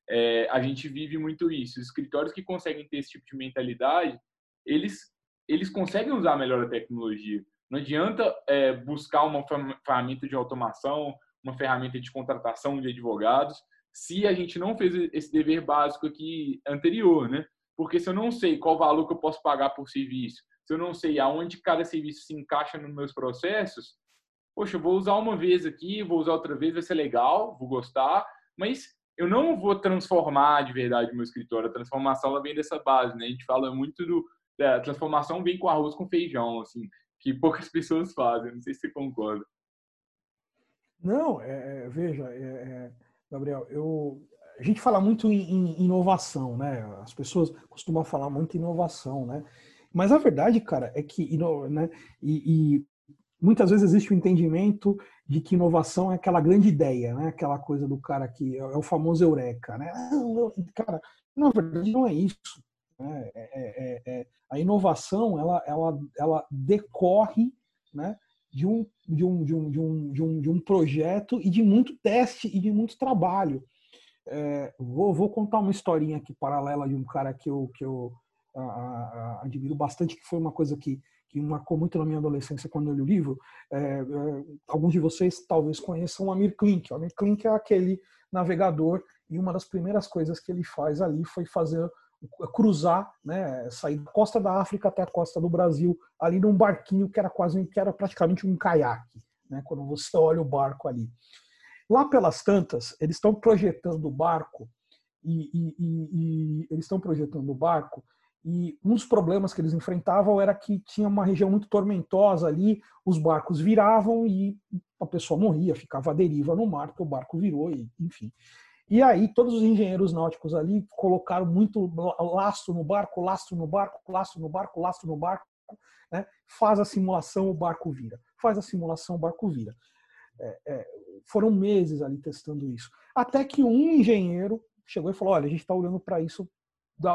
A: É, a gente vive muito isso. Os escritórios que conseguem ter esse tipo de mentalidade, eles, eles conseguem usar melhor a tecnologia. Não adianta é, buscar uma ferramenta de automação, uma ferramenta de contratação de advogados, se a gente não fez esse dever básico aqui anterior, né? Porque se eu não sei qual valor que eu posso pagar por serviço, se eu não sei aonde cada serviço se encaixa nos meus processos, poxa, eu vou usar uma vez aqui, vou usar outra vez, vai ser legal, vou gostar, mas eu não vou transformar de verdade o meu escritório. A transformação ela vem dessa base, né? A gente fala muito do transformação vem com arroz com feijão, assim, que poucas [LAUGHS] pessoas fazem. Não sei se você concorda.
B: Não, é, é veja, é, é, Gabriel, eu, a gente fala muito em, inovação, né? As pessoas costumam falar muito em inovação, né? Mas a verdade, cara, é que né, e, e muitas vezes existe o um entendimento de que inovação é aquela grande ideia, né? Aquela coisa do cara que é o famoso eureka, né? cara, na verdade não é isso. Né? É, é, é, a inovação ela, ela, ela decorre, né? De um, de, um, de, um, de, um, de, um, de um projeto e de muito teste e de muito trabalho. É, vou, vou contar uma historinha aqui paralela de um cara que eu, que eu a, a, admiro bastante, que foi uma coisa que que marcou muito na minha adolescência quando eu li o livro. É, é, alguns de vocês talvez conheçam o Amir Klink. O Amir Klink é aquele navegador e uma das primeiras coisas que ele faz ali foi fazer cruzar, né, sair da costa da África até a costa do Brasil, ali num barquinho que era quase que era praticamente um caiaque, né, quando você [LAUGHS] olha o barco ali. Lá pelas tantas, eles estão projetando o barco e, e, e, e eles estão projetando o barco e um dos problemas que eles enfrentavam era que tinha uma região muito tormentosa ali, os barcos viravam e a pessoa morria, ficava à deriva no mar, porque o barco virou, e, enfim. E aí todos os engenheiros náuticos ali colocaram muito lastro no barco, lastro no barco, lastro no barco, lastro no barco, né? faz a simulação, o barco vira. Faz a simulação, o barco vira. É, é, foram meses ali testando isso. Até que um engenheiro chegou e falou: olha, a gente está olhando para isso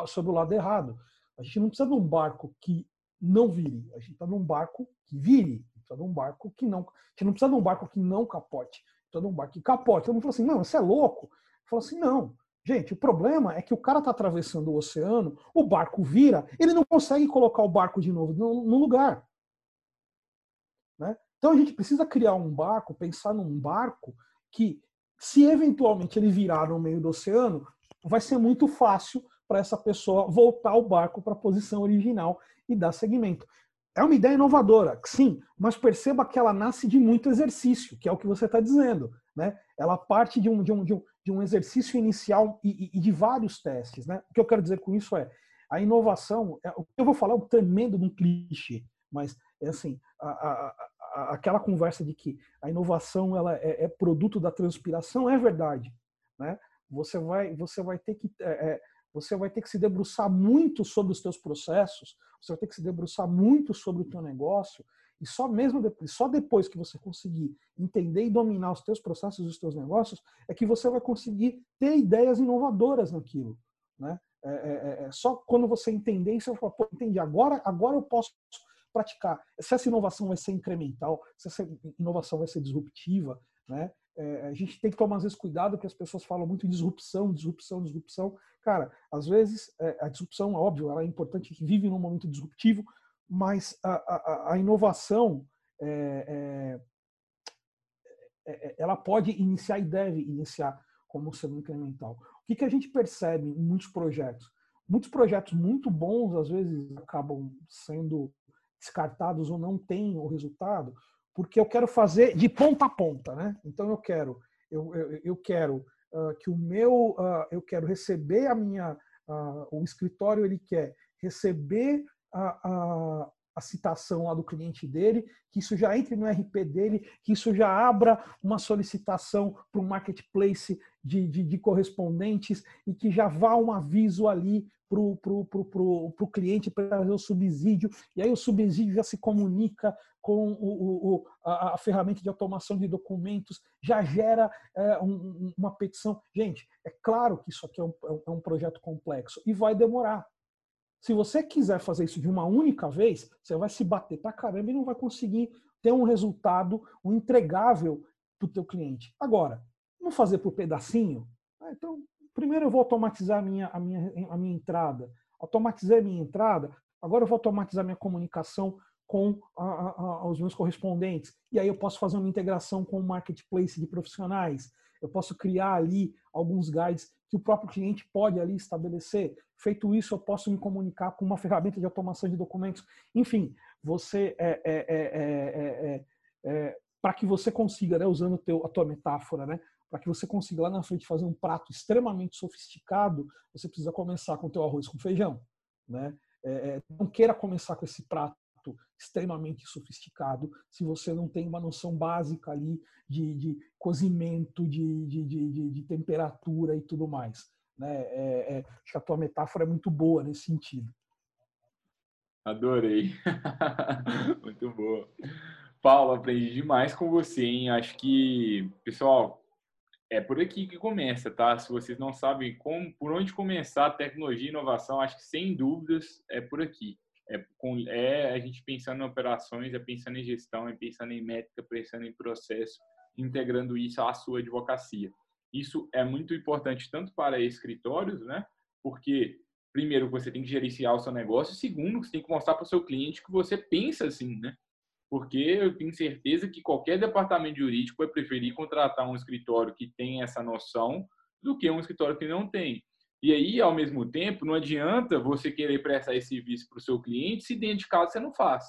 B: sobre o lado errado. A gente não precisa de um barco que não vire, a gente precisa de um barco que vire, a gente precisa de um barco que não. A gente não precisa de um barco que não capote, a precisa de um barco que capote. Todo mundo falou assim: não, você é louco. Falou assim: não. Gente, o problema é que o cara está atravessando o oceano, o barco vira, ele não consegue colocar o barco de novo no, no lugar. Né? Então a gente precisa criar um barco, pensar num barco que, se eventualmente ele virar no meio do oceano, vai ser muito fácil para essa pessoa voltar o barco para a posição original e dar seguimento. É uma ideia inovadora, sim, mas perceba que ela nasce de muito exercício, que é o que você está dizendo. Né? Ela parte de um, de um, de um, de um exercício inicial e, e, de vários testes. Né? O que eu quero dizer com isso é a inovação. É, eu vou falar é um tremendo de um clichê, mas é assim: a, a, a, aquela conversa de que a inovação ela é, é, produto da transpiração é verdade. Né? Você, vai, você vai ter que. É, é você vai ter que se debruçar muito sobre os teus processos, você vai ter que se debruçar muito sobre o teu negócio, e só mesmo depois, só depois que você conseguir entender e dominar os teus processos os teus negócios, é que você vai conseguir ter ideias inovadoras naquilo, né? É, é, é, é só quando você entender isso, você fala, pô, entendi, agora, agora eu posso praticar. Se essa inovação vai ser incremental, se essa inovação vai ser disruptiva, né? É, a gente tem que tomar, às vezes, cuidado, que as pessoas falam muito em disrupção, disrupção, disrupção. Cara, às vezes, é, a disrupção, óbvio, ela é importante, a gente vive num momento disruptivo, mas a, a, a inovação, é, é, é, é, ela pode iniciar e deve iniciar como sendo incremental. O que, que a gente percebe em muitos projetos? Muitos projetos muito bons, às vezes, acabam sendo descartados ou não têm o resultado, porque eu quero fazer de ponta a ponta, né? Então eu quero, eu, eu, eu quero uh, que o meu, uh, eu quero receber a minha, uh, o escritório ele quer receber a, a, a, citação lá do cliente dele, que isso já entre no RP dele, que isso já abra uma solicitação para um marketplace de, de, de correspondentes e que já vá um aviso ali para o pro, pro, pro, pro cliente para fazer o subsídio, e aí o subsídio já se comunica com o, o, a, a, ferramenta de automação de documentos, já gera é, um, uma petição. Gente, é claro que isso aqui é um, é um projeto complexo e vai demorar. Se você quiser fazer isso de uma única vez, você vai se bater pra caramba e não vai conseguir ter um resultado, um entregável para o teu cliente. Agora, vamos fazer por pedacinho? Ah, então, primeiro eu vou automatizar a minha, a minha, a minha entrada. Automatizei a minha entrada, agora eu vou automatizar minha comunicação com a, a, os meus correspondentes. E aí eu posso fazer uma integração com o marketplace de profissionais. Eu posso criar ali alguns guides que o próprio cliente pode ali estabelecer. Feito isso, eu posso me comunicar com uma ferramenta de automação de documentos. Enfim, você é, é, é, para que você consiga, né, usando teu, a tua metáfora, né, para que você consiga lá na frente fazer um prato extremamente sofisticado, você precisa começar com o teu arroz com feijão, né? não queira começar com esse prato extremamente sofisticado se você não tem uma noção básica ali de, de cozimento, de, de, de, temperatura e tudo mais. Né? É, é, acho que a tua metáfora é muito boa nesse sentido.
A: Adorei. [LAUGHS] muito boa. Paulo, aprendi demais com você, hein? Acho que, pessoal, é por aqui que começa, tá? Se vocês não sabem como, por onde começar tecnologia e inovação, acho que sem dúvidas é por aqui. É, com, é a gente pensando em operações, é pensando em gestão, é pensando em métrica, pensando em processo, integrando isso à sua advocacia. Isso é muito importante tanto para escritórios, né? Porque primeiro você tem que gerenciar o seu negócio, segundo você tem que mostrar para o seu cliente que você pensa assim, né? Porque eu tenho certeza que qualquer departamento jurídico vai preferir contratar um escritório que tem essa noção do que um escritório que não tem. E aí, ao mesmo tempo, não adianta você querer prestar esse serviço para o seu cliente se dentro de casa você não faz.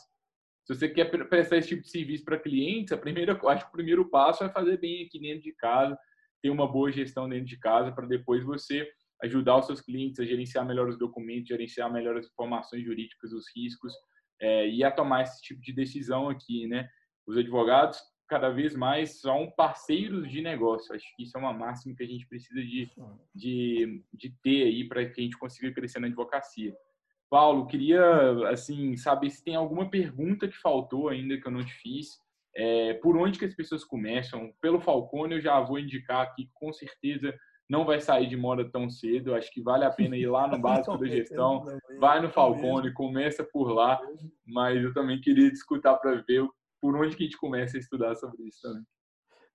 A: Se você quer prestar esse tipo de serviço para clientes, a primeira, acho que o primeiro passo é fazer bem aqui dentro de casa, ter uma boa gestão dentro de casa, para depois você ajudar os seus clientes a gerenciar melhor os documentos, gerenciar melhor as informações jurídicas, os riscos, é, e a tomar esse tipo de decisão aqui, né? Os advogados cada vez mais são parceiros de negócio. Acho que isso é uma máxima que a gente precisa de, de, de ter aí para que a gente consiga crescer na advocacia. Paulo, queria assim saber se tem alguma pergunta que faltou ainda que eu não te fiz. É, por onde que as pessoas começam? Pelo Falcone eu já vou indicar aqui, com certeza não vai sair de moda tão cedo. Acho que vale a pena ir lá no [LAUGHS] básico da gestão, vai no Falcone, começa por lá. Mas eu também queria escutar para ver por onde que a gente começa a estudar sobre isso também?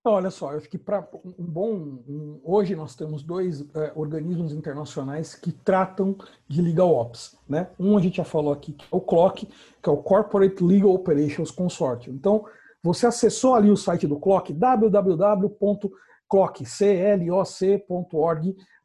B: Olha só, eu acho que para um bom. Um, hoje nós temos dois é, organismos internacionais que tratam de legal ops. Né? Um a gente já falou aqui, que é o CLOC, que é o Corporate Legal Operations Consortium. Então, você acessou ali o site do CLOC, www.cloc.org,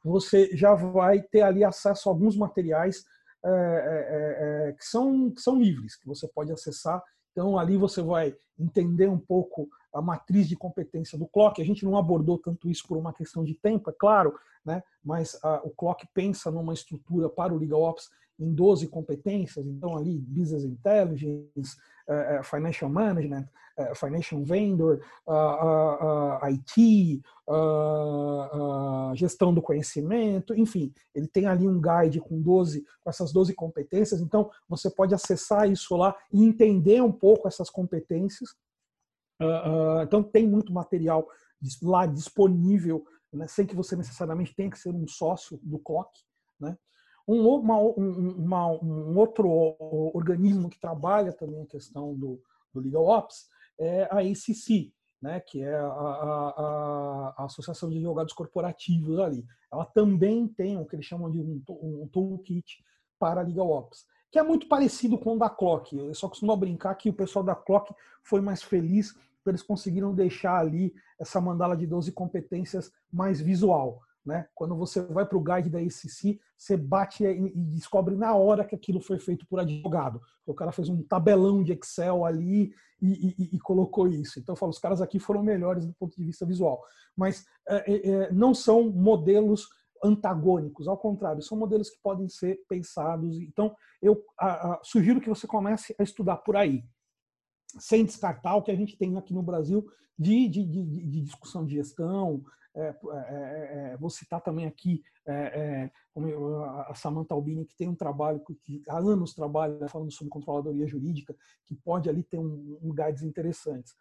B: você já vai ter ali acesso a alguns materiais é, é, é, que, são, que são livres, que você pode acessar então, ali você vai entender um pouco a matriz de competência do Clock. A gente não abordou tanto isso por uma questão de tempo, é claro, né? mas a, o Clock pensa numa estrutura para o Legal Ops em 12 competências. Então, ali, Business Intelligence, uh, Financial Management, uh, Financial Vendor, uh, IT, gestão do conhecimento, enfim, ele tem ali um guide com 12, com essas 12 competências, então você pode acessar isso lá e entender um pouco essas competências. então tem muito material lá disponível, né, sem que você necessariamente tenha que ser um sócio do CLOC, né? Um, uma, uma, um, outro organismo que trabalha também a questão do, do Legal Ops é a ACC, né, que é a, a, a, Associação de Advogados Corporativos ali. Ela também tem o que eles chamam de um, um toolkit para Legal Ops, que é muito parecido com o da Clock. Eu só costumo brincar que o pessoal da Clock foi mais feliz eles conseguiram deixar ali essa mandala de 12 competências mais visual. Né? Quando você vai para o guide da ICC, você bate e descobre na hora que aquilo foi feito por advogado. O cara fez um tabelão de Excel ali e, e, e colocou isso. Então, eu falo, os caras aqui foram melhores do ponto de vista visual. Mas é, é, é, não são modelos antagônicos, ao contrário, são modelos que podem ser pensados. Então, eu a, a, sugiro que você comece a estudar por aí, sem descartar o que a gente tem aqui no Brasil de, de, de, de discussão de gestão, é, é, é, é, vou citar também aqui é, a Samantha Albini, que tem um trabalho, que há anos trabalha falando sobre controladoria jurídica, que pode ali ter um, um guides interessantes.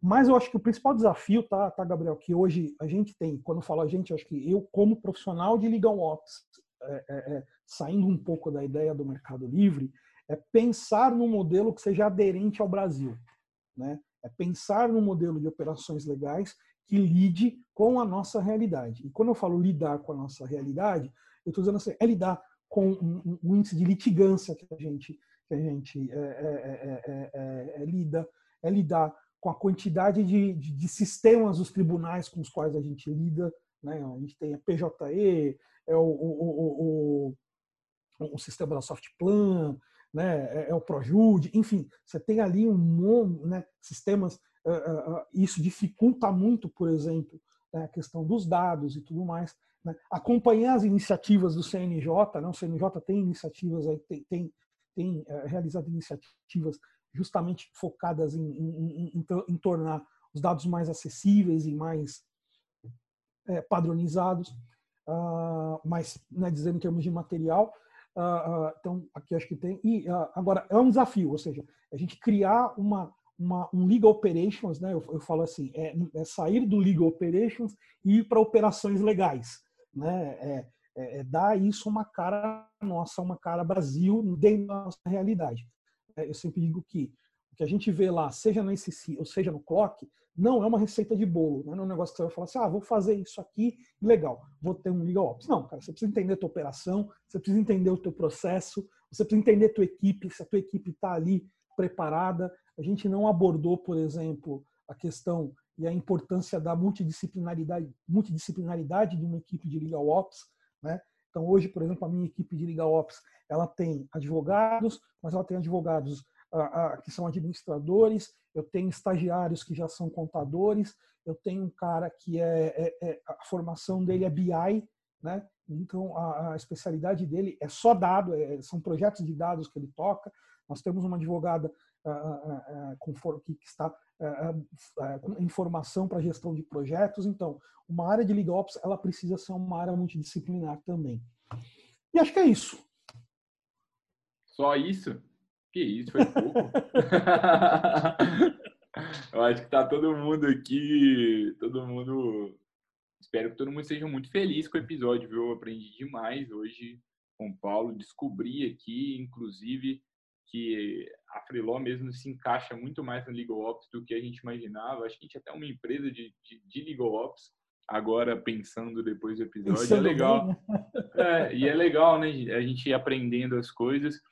B: Mas eu acho que o principal desafio, tá, tá, Gabriel, que hoje a gente tem, quando eu falo a gente, acho que eu, como profissional de legal ops, é, é, saindo um pouco da ideia do mercado livre, é pensar num modelo que seja aderente ao Brasil. Né? É pensar num modelo de operações legais que lide com a nossa realidade. E quando eu falo lidar com a nossa realidade, eu estou dizendo assim, é lidar com um, um, índice de litigância que a gente, que a gente é, é, é, lida, é lidar com a quantidade de, de, de, sistemas dos tribunais com os quais a gente lida. Né? A gente tem a PJE, é o, o, o, o sistema da Softplan, né? é, o Projude, enfim, você tem ali um monte, né? sistemas. isso dificulta muito, por exemplo, né? a questão dos dados e tudo mais. Né? Acompanhar as iniciativas do CNJ, né? o CNJ tem iniciativas, aí, tem, tem, tem realizado iniciativas justamente focadas em, em, em, em, tornar os dados mais acessíveis e mais é, padronizados, uh, mas né, dizendo em termos de material. Uh, uh, então, aqui acho que tem. E agora, é um desafio, ou seja, a gente criar uma, uma, um legal operations, né? Eu, eu falo assim, é, é, sair do legal operations e ir para operações legais, né? É, é, é, dar isso uma cara nossa, uma cara Brasil dentro da nossa realidade. É, eu sempre digo que o que a gente vê lá, seja no ICC ou seja no Clock, não é uma receita de bolo, não é um negócio que você vai falar assim, ah, vou fazer isso aqui, legal, vou ter um legal ops. Não, cara, você precisa entender a tua operação, você precisa entender o teu processo, você precisa entender a tua equipe, se a tua equipe está ali preparada. A gente não abordou, por exemplo, a questão e a importância da multidisciplinaridade, multidisciplinaridade de uma equipe de legal ops, né? Então hoje, por exemplo, a minha equipe de legal ops, ela tem advogados, mas ela tem advogados que são administradores, eu tenho estagiários que já são contadores, eu tenho um cara que é, é, é a formação dele é BI, né? Então a, a especialidade dele é só dado, é, são projetos de dados que ele toca. Nós temos uma advogada que está com informação para gestão de projetos. Então, uma área de legal ops ela precisa ser uma área multidisciplinar também. E acho que é isso.
A: Só isso? Que isso, foi pouco. [LAUGHS] Eu acho que tá todo mundo aqui, todo mundo. Espero que todo mundo seja muito feliz com o episódio, viu? Eu aprendi demais hoje com o Paulo, descobri aqui, inclusive, que a Freeló mesmo se encaixa muito mais no Legal Ops do que a gente imaginava. Acho que a gente até uma empresa de, de, de Legal Ops, agora pensando depois do episódio. É legal. Bem, né? é, e é legal, né? A gente aprendendo as coisas.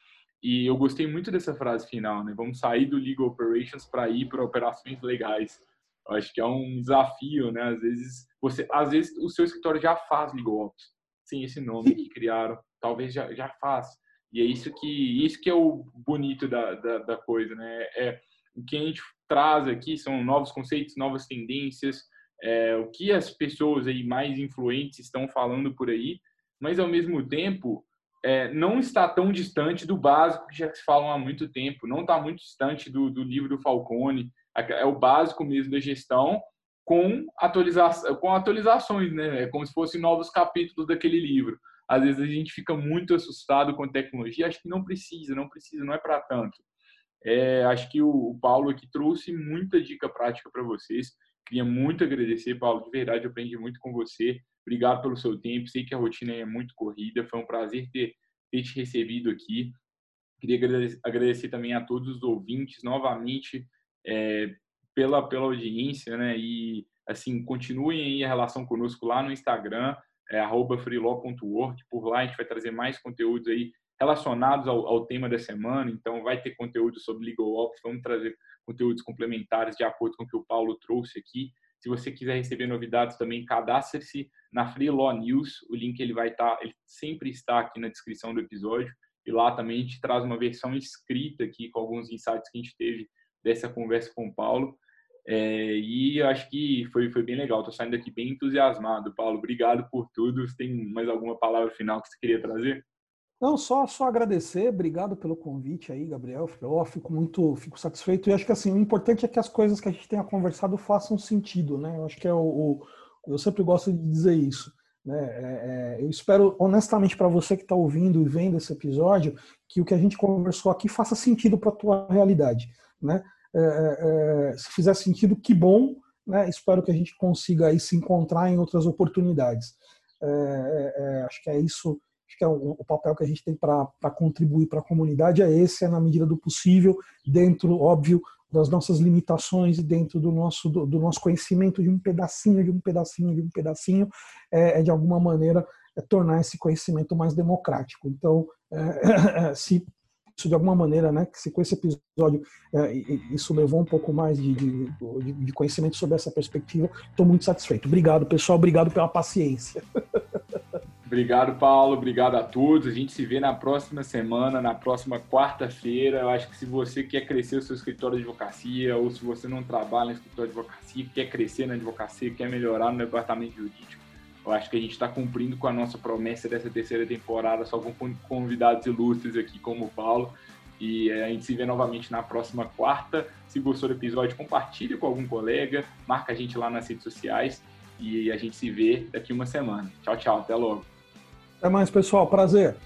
A: E eu gostei muito dessa frase final, né? Vamos sair do legal operations para ir para operações legais. Eu acho que é um desafio, né? Às vezes você, às vezes o seu escritório já faz legal ops, sem esse nome que criaram, talvez já, já faz. E é isso que isso que é o bonito da, da, da coisa, né? É o que a gente traz aqui são novos conceitos, novas tendências, é, o que as pessoas aí mais influentes estão falando por aí, mas ao mesmo tempo é, não está tão distante do básico que já se falam há muito tempo, não está muito distante do, do livro do Falcone, é o básico mesmo da gestão, com, atualiza com atualizações, né? É como se fossem novos capítulos daquele livro. Às vezes a gente fica muito assustado com tecnologia, acho que não precisa, não precisa, não é para tanto. É, acho que o, o, Paulo aqui trouxe muita dica prática para vocês. Queria muito agradecer, Paulo, de verdade, eu aprendi muito com você. Obrigado pelo seu tempo. Sei que a rotina é muito corrida. Foi um prazer ter, ter te recebido aqui. Queria agradecer, também a todos os ouvintes novamente é, pela, pela audiência, né? E assim, continuem a relação conosco lá no Instagram, é. Por lá a gente vai trazer mais conteúdos aí relacionados ao, ao, tema da semana. Então, vai ter conteúdo sobre Legal Ops, vamos trazer conteúdos complementares de acordo com o que o Paulo trouxe aqui. Se você quiser receber novidades também, cadastre-se na Free Law News. O link ele vai estar, tá, ele sempre está aqui na descrição do episódio. E lá também a gente traz uma versão escrita aqui com alguns insights que a gente teve dessa conversa com o Paulo. É, e eu acho que foi, foi bem legal. Estou saindo aqui bem entusiasmado. Paulo, obrigado por tudo. Você tem mais alguma palavra final que você queria trazer?
B: Não, só, só agradecer, obrigado pelo convite aí, Gabriel. Eu fico muito, fico satisfeito. E acho que assim, o importante é que as coisas que a gente tenha conversado façam sentido, né? Eu acho que é o, o eu sempre gosto de dizer isso. Né? É, é, eu espero honestamente para você que está ouvindo e vendo esse episódio que o que a gente conversou aqui faça sentido para a tua realidade, né? É, é, é, se fizer sentido, que bom. Né? Espero que a gente consiga aí se encontrar em outras oportunidades. acho que é isso Acho que é o, o papel que a gente tem para contribuir para a comunidade é esse, é na medida do possível, dentro, óbvio, das nossas limitações e dentro do nosso, do, do, nosso conhecimento de um pedacinho, de um pedacinho, de um pedacinho, é, é de alguma maneira é tornar esse conhecimento mais democrático. Então, é, [LAUGHS] se isso de alguma maneira, né, se com esse episódio é, isso levou um pouco mais de, de, de conhecimento sobre essa perspectiva, estou muito satisfeito. Obrigado, pessoal, obrigado pela paciência. [LAUGHS]
A: Obrigado, Paulo. Obrigado a todos. A gente se vê na próxima semana, na próxima quarta-feira. Eu acho que se você quer crescer o seu escritório de advocacia, ou se você não trabalha no escritório de advocacia, quer crescer na advocacia, quer melhorar no departamento jurídico, eu acho que a gente está cumprindo com a nossa promessa dessa terceira temporada, só com convidados ilustres aqui, como o Paulo. E eh, a gente se vê novamente na próxima quarta. Se gostou do episódio, compartilhe com algum colega, marca a gente lá nas redes sociais e a gente se vê daqui uma semana. Tchau, tchau. Até logo.
B: Até mais, pessoal. Prazer.